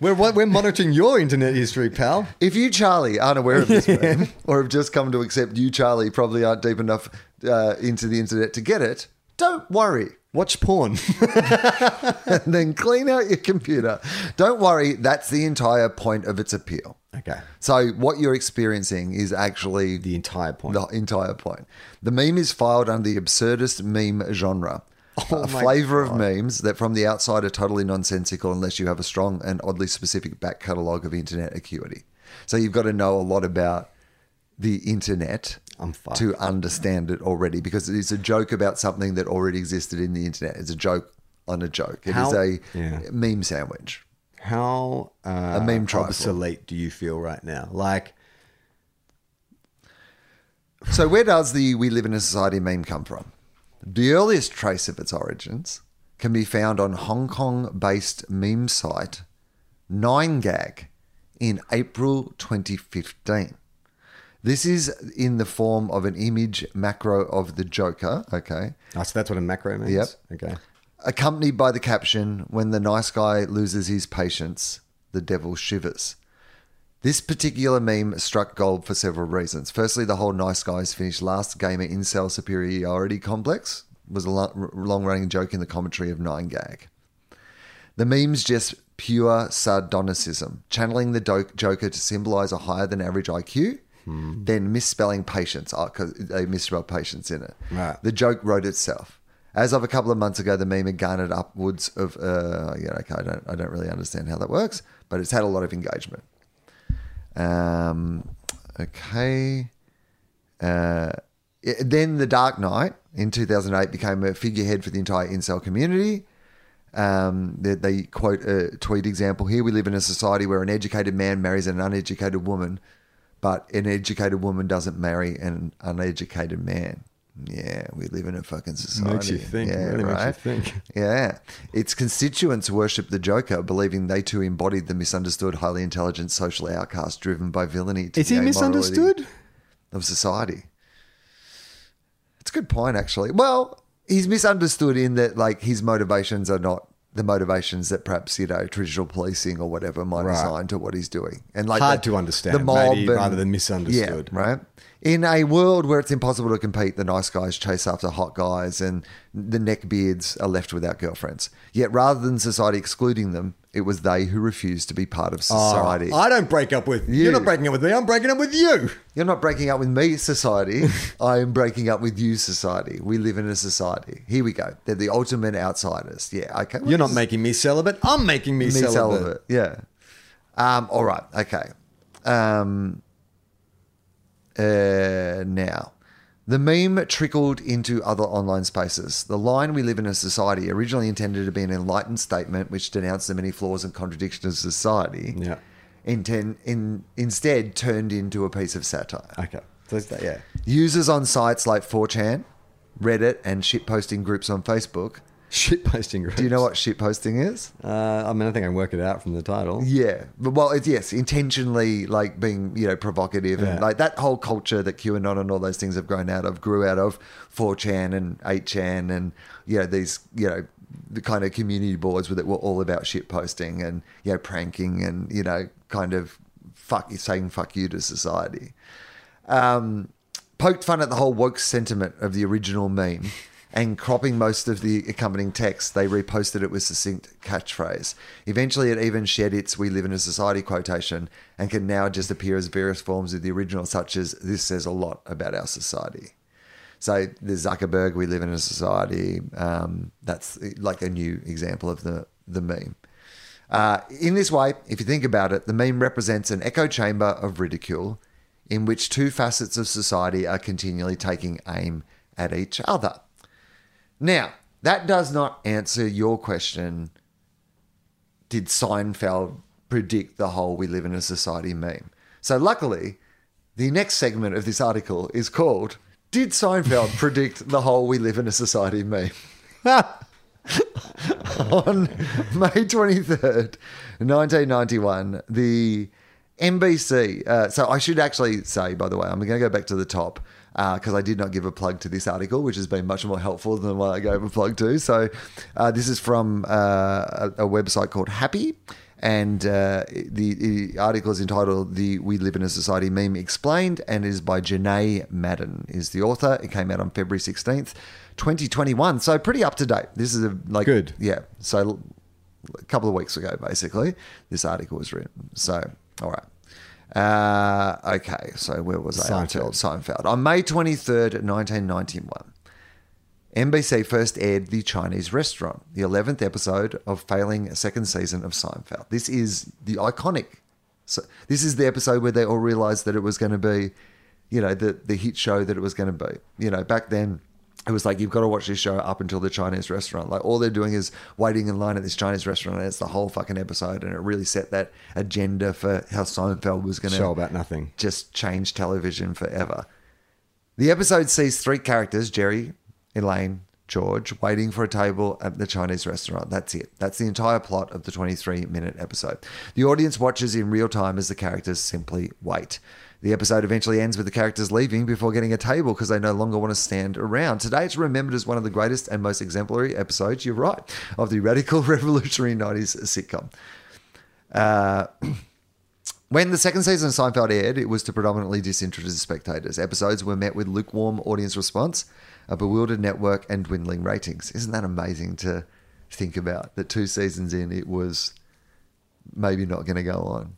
We're we're monitoring your internet history, pal. If you, Charlie, aren't aware of this meme or have just come to accept you, Charlie, probably aren't deep enough uh, into the internet to get it, don't worry. Watch porn. And then clean out your computer. Don't worry, that's the entire point of its appeal. okay, So, what you're experiencing is actually the entire point. the entire point. The meme is filed under the absurdist meme genre. Oh a flavor of memes that from the outside are totally nonsensical unless you have a strong and oddly specific back catalogue of internet acuity. So you've got to know a lot about the internet. To understand it already because it is a joke about something that already existed in the internet. It's a joke on a joke. It is How- a Yeah. meme sandwich. How uh, A meme trifle. obsolete do you feel right now? Like, So, where does the We Live in a Society meme come from? The earliest trace of its origins can be found on Hong Kong based meme site 9gag in April 2015. This is in the form of an image macro of the Joker, okay, Oh, so that's what a macro means. Yep. Okay. accompanied by the caption, When the nice guy loses his patience, the devil shivers. This particular meme struck gold for several reasons. Firstly, the whole nice guys finished last gamer incel superiority complex was a long running joke in the commentary of 9gag. The meme's just pure sardonicism, channeling the Joker to symbolize a higher than average IQ, then misspelling patience, because they misspelled patience in it. Right. The joke wrote itself. As of a couple of months ago, the meme had garnered upwards of, uh, yeah, okay, I don't, I don't really understand how that works, but it's had a lot of engagement. Um, okay. Uh, it- then The Dark Knight in 2008 became a figurehead for the entire incel community. Um, they, they quote a tweet example here We live in a society where an educated man marries an uneducated woman, but an educated woman doesn't marry an uneducated man. Yeah, we live in a fucking society. Makes you think, Yeah, really makes you think. Yeah. Its constituents worship the Joker, believing they too embodied the misunderstood, highly intelligent social outcast driven by villainy. To Is he misunderstood? Of society. It's a good point, actually. Well, he's misunderstood in that, like, his motivations are not the motivations that perhaps, you know, traditional policing or whatever might Right. assign to what he's doing. And like Hard the- to understand, the maybe, rather than misunderstood. Yeah, right. In a world where it's impossible to compete, the nice guys chase after hot guys and the neckbeards are left without girlfriends. Yet rather than society excluding them, it was they who refused to be part of society. Oh, I don't break up with you. You. You're not breaking up with me. I'm breaking up with you. You're not breaking up with me, society. I am breaking up with you, society. We live in a society. Here we go. They're the ultimate outsiders. Yeah, okay. well, You're not making me celibate. I'm making me, me celibate. celibate. Yeah. Um, all right. Okay. Um, uh, now, the meme trickled into other online spaces. The line "We live in a society" originally intended to be an enlightened statement which denounced the many flaws and contradictions of society. Yeah. Inten- in, instead, turned into a piece of satire. Okay. So yeah. Users on sites like 4chan, Reddit, and shitposting groups on Facebook. Shit posting groups. Do you know what shitposting is? Uh, I mean, I think I can work it out from the title. Yeah, but well, it's yes, intentionally like being you know provocative Yeah. and like that whole culture that QAnon and all those things have grown out of grew out of 4chan and 8chan and you know these you know the kind of community boards where that were all about shit posting and you know pranking and you know kind of fuck saying fuck you to society. Um, poked fun at the whole woke sentiment of the original meme and cropping most of the accompanying text, they reposted it with succinct catchphrase. Eventually, it even shed its We Live in a Society quotation and can now just appear as various forms of the original, such as This says a lot about our society. So the Zuckerberg, We Live in a Society, um, that's like a new example of the, the meme. Uh, in this way, if you think about it, the meme represents an echo chamber of ridicule in which two facets of society are continually taking aim at each other. Now, that does not answer your question did Seinfeld predict the whole we live in a society meme? So, luckily, the next segment of this article is called Did Seinfeld predict the whole we live in a society meme? on May 23rd, 1991, the NBC. Uh, so I should actually say, by the way, I'm going to go back to the top because I did not give a plug to this article, which has been much more helpful than what I gave a plug to. So uh, this is from uh, a, a website called Happy. And uh, the, the article is entitled "The We Live in a Society Meme Explained" and is by Janae Madden. Is the author? It came out on February sixteenth, twenty twenty one. So pretty up to date. This is a like Good. yeah. So a couple of weeks ago, basically, this article was written. So, all right. Uh, okay, so where was I? Seinfeld. Seinfeld. On May 23rd, 1991, NBC first aired The Chinese Restaurant, the 11th episode of failing second season of Seinfeld. This is the iconic. So this is the episode where they all realized that it was going to be, you know, the, the hit show that it was going to be. You know, back then, it was like you've got to watch this show up until the Chinese restaurant. Like all they're doing is waiting in line at this Chinese restaurant, and it's the whole fucking episode, and it really set that agenda for how Seinfeld was going to Show about nothing. just change television forever. The episode sees three characters Jerry, Elaine, George waiting for a table at the Chinese restaurant. That's it. That's the entire plot of the 23 minute episode. The audience watches in real time as the characters simply wait. The episode eventually ends with the characters leaving before getting a table because they no longer want to stand around. Today, it's remembered as one of the greatest and most exemplary episodes, you're right, of the radical revolutionary 90s sitcom. Uh, when the second season of Seinfeld aired, it was to predominantly disinterested spectators. Episodes were met with lukewarm audience response, a bewildered network, and dwindling ratings. Isn't that amazing to think about? That two seasons in, it was maybe not going to go on.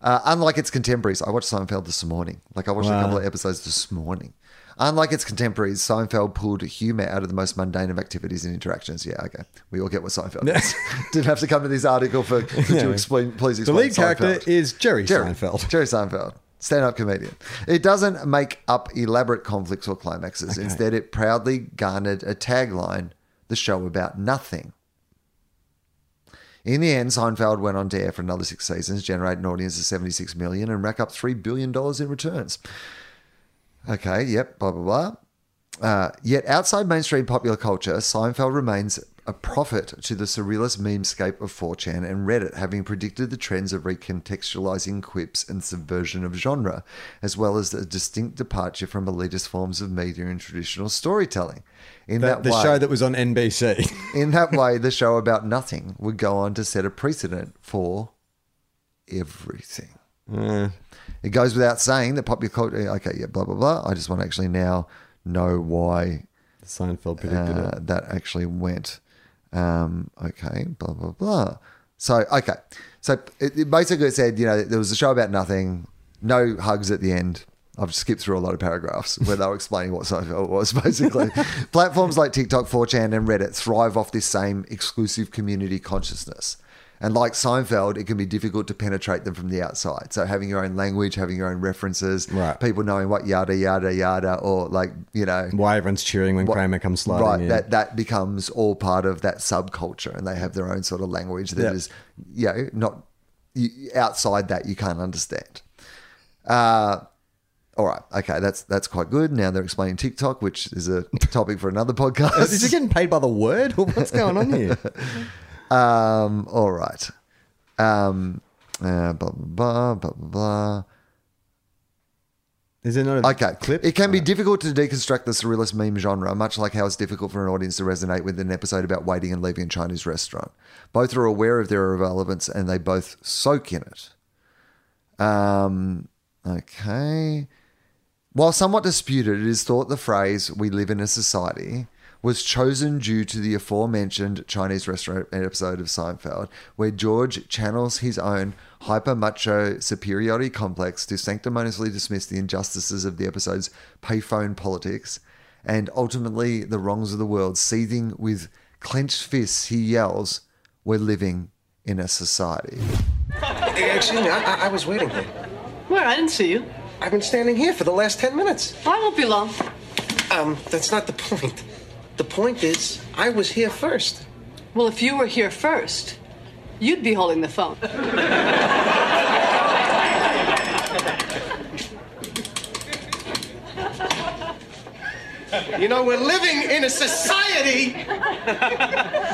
Uh, unlike its contemporaries, I watched Seinfeld this morning. Like I watched a couple of episodes this morning. Unlike its contemporaries, Seinfeld pulled humor out of the most mundane of activities and interactions. Yeah, okay. We all get what Seinfeld is. Didn't have to come to this article for could you explain. Please explain. The lead character is Jerry, Jerry Seinfeld. Jerry Seinfeld, stand-up comedian. It doesn't make up elaborate conflicts or climaxes. Instead, it proudly garnered a tagline: "The show about nothing." In the end, Seinfeld went on to air for another six seasons, generate an audience of 76 million, and rack up three billion dollars in returns. Okay, yep, blah blah blah. Uh, yet outside mainstream popular culture, Seinfeld remains a prophet to the surrealist memescape of 4chan and Reddit, having predicted the trends of recontextualizing quips and subversion of genre, as well as a distinct departure from elitist forms of media and traditional storytelling. In The, that the way, show that was on NBC. in that way, the show about nothing would go on to set a precedent for everything. It goes without saying that popular culture. Okay, yeah, blah blah blah. I just want to actually now know why Seinfeld predicted uh, it. that actually went. Um, okay, blah blah blah. So okay, so it, it basically said you know there was a show about nothing, no hugs at the end. I've skipped through a lot of paragraphs where they were explaining what Seinfeld was. Basically, platforms like TikTok, 4chan, and Reddit thrive off this same exclusive community consciousness. And like Seinfeld, it can be difficult to penetrate them from the outside. So having your own language, having your own references, Right. people knowing what yada yada yada, or like you know Why everyone's cheering when what- Kramer comes sliding right, in. that that becomes all part of that subculture, and they have their own sort of language that Yep. is, you know, not you, outside that you can't understand. Uh, all right, okay, that's that's quite good. Now they're explaining TikTok, which is a topic for another podcast. Is he getting paid by the word? What's going on here? Um, all right. Um, uh, blah, blah, blah, blah, blah. Is there not a Okay. clip? It can be difficult to deconstruct the surrealist meme genre, much like how it's difficult for an audience to resonate with an episode about waiting and leaving a Chinese restaurant. Both are aware of their relevance and they both soak in it. Um, okay. While somewhat disputed, it is thought the phrase "we live in a society" was chosen due to the aforementioned Chinese restaurant episode of Seinfeld, where George channels his own hyper macho superiority complex to sanctimoniously dismiss the injustices of the episode's payphone politics and ultimately the wrongs of the world. Seething with clenched fists, he yells, We're living in a society. Excuse me, I, I, I was waiting here. Where? I didn't see you. I've been standing here for the last 10 minutes. I won't be long. Um, that's not the point. The point is, I was here first. Well, if you were here first, you'd be holding the phone. You know, we're living in a society.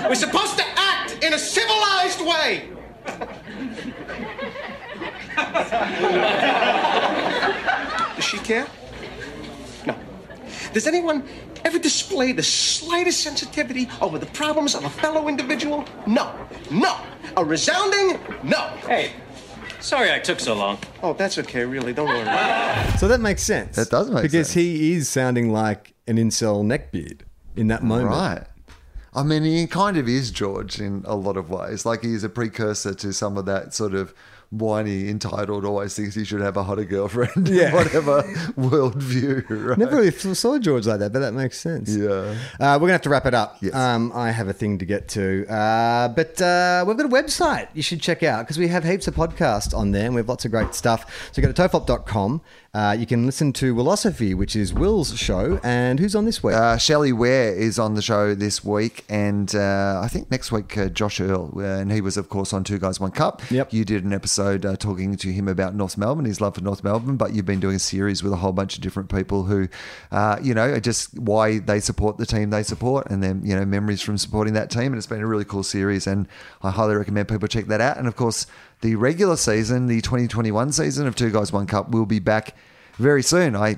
we're supposed to act in a civilized way. Does she care? No. Does anyone ever display the slightest sensitivity over the problems of a fellow individual? No. No. A resounding no. Hey, sorry I took so long. Oh, that's okay, really. Don't worry. So that makes sense. That does make sense. because sense. he is sounding like an incel neckbeard in that moment. Right. I mean, he kind of is George in a lot of ways. Like he's a precursor to some of that sort of whiny, entitled, always thinks he should have a hotter girlfriend, Yeah. whatever worldview. Right? Never really saw George like that, but that makes sense. Yeah. Uh, we're going to have to wrap it up. Yes. Um, I have a thing to get to. Uh, but uh, we've got a website you should check out because we have heaps of podcasts on there and we have lots of great stuff. So go to tofop.com. Uh, you can listen to Wilosophy, which is Wil's show. And who's on this week? Uh, Shelley Ware is on the show this week, and uh, I think next week uh, Josh Earl, uh, and he was of course on Two Guys One Cup. Yep. You did an episode episode uh, talking to him about North Melbourne, his love for North Melbourne. But you've been doing a series with a whole bunch of different people who, uh, you know, just why they support the team they support, and then you know memories from supporting that team. And it's been a really cool series, and I highly recommend people check that out. And of course, the regular season, the 2021 season of Two Guys One Cup, will be back very soon. I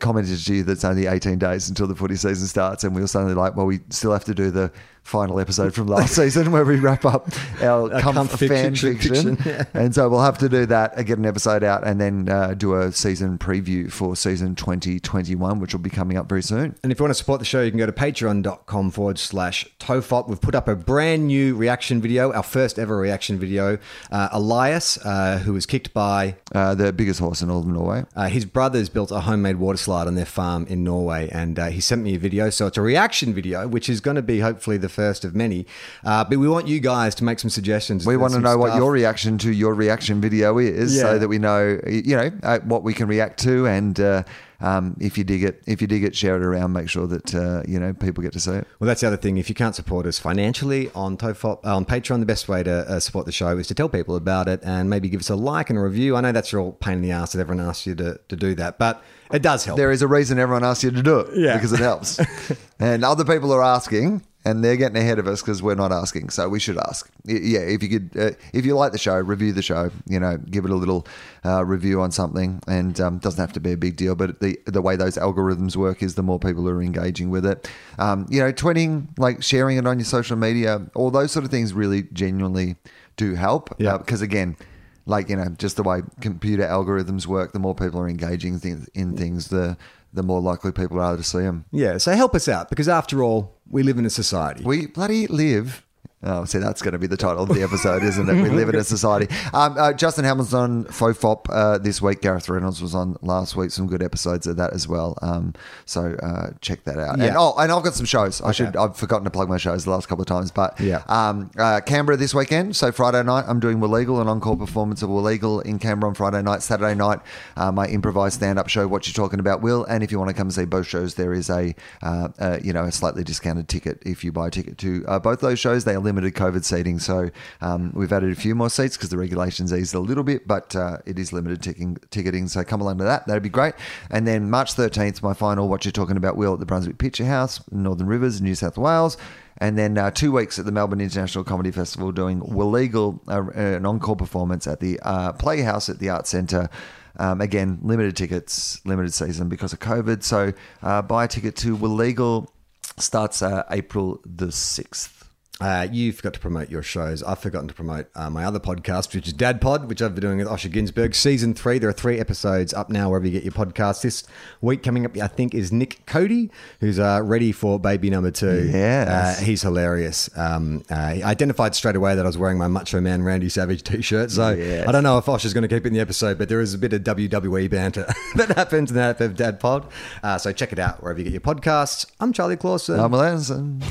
commented to you that it's only 18 days until the footy season starts, and we were suddenly like, well, we still have to do the final episode from last season where we wrap up our Our comf- fan fiction, fiction. yeah. And so we'll have to do that, get an episode out, and then uh, do a season preview for season 2021, which will be coming up very soon. And if you want to support the show, you can go to patreon.com forward slash tofop. We've put up a brand new reaction video, our first ever reaction video. Uh, Elias, uh, who was kicked by Uh, the biggest horse in all of Norway. uh, his brothers, built a homemade water slide on their farm in Norway, and uh, he sent me a video. So it's a reaction video, which is going to be hopefully the first of many. Uh, but we want you guys to make some suggestions. We want to know what your reaction to your reaction video is, Yeah. so that we know, you know, uh, what we can react to, and uh, um, if you dig it, if you dig it, share it around. Make sure that uh, you know people get to see it. Well, that's the other thing. If you can't support us financially on Tofop, uh, on Patreon, the best way to uh, support the show is to tell people about it and maybe give us a like and a review. I know that's your pain in the ass that everyone asks you to, to do that, but it does help. There is a reason everyone asks you to do it, Yeah. because it helps. and other people are asking, and they're getting ahead of us because we're not asking, so we should ask. Yeah, if you could, uh, if you like the show, review the show. You know, give it a little uh, review on something, and um, doesn't have to be a big deal. But the the way those algorithms work is the more people are engaging with it. Um, you know, tweeting, like sharing it on your social media, all those sort of things really genuinely do help. Yeah. because again like you know just the way computer algorithms work the more people are engaging things in things the the more likely people are to see them yeah, so help us out because after all, we live in a society. we bloody live Oh, see, that's going to be the title of the episode, isn't it? We live in a society. Um, uh, Justin Hamilton's on TOFOP uh, this week. Gareth Reynolds was on last week. Some good episodes of that as well. Um, so uh, check that out. Yeah. And, oh, and I've got some shows. I should. I've forgotten to plug my shows the last couple of times, but Yeah. Um, uh, Canberra this weekend. So Friday night, I'm doing Will Legal, an encore performance of Will Legal in Canberra on Friday night. Saturday night, uh, my improvised stand-up show. What you're talking about, Will? And if you want to come and see both shows, there is a uh, uh, you know a slightly discounted ticket if you buy a ticket to uh, both those shows. They limited COVID seating, so um, we've added a few more seats because the regulations eased a little bit, but uh, it is limited ticking, ticketing. So come along to that. That'd be great. And then March 13th, my final What You're talking about, Will at the Brunswick Picture House, Northern Rivers, New South Wales. And then uh, two weeks at the Melbourne International Comedy Festival doing Will Legal, uh, an encore performance at the uh, Playhouse at the Arts Centre. Um, again, limited tickets, limited season because of COVID. So uh, buy a ticket to Will Legal. Starts uh, April the 6th. Uh, you forgot to promote your shows. I've forgotten to promote uh, my other podcast, which is Dad Pod, which I've been doing with Osher Günsberg. Season three. There are three episodes up now wherever you get your podcasts. This week coming up, I think, is Nick Cody, who's uh, ready for baby number two. Yes. Uh, he's hilarious. Um, uh, he identified straight away that I was wearing my Macho Man Randy Savage t-shirt. So Yes. I don't know if Osher's going to keep it in the episode, but there is a bit of WWE banter that happens in that of Dad Pod. Uh, so check it out wherever you get your podcasts. I'm Charlie Clausen. I'm Wil Anderson.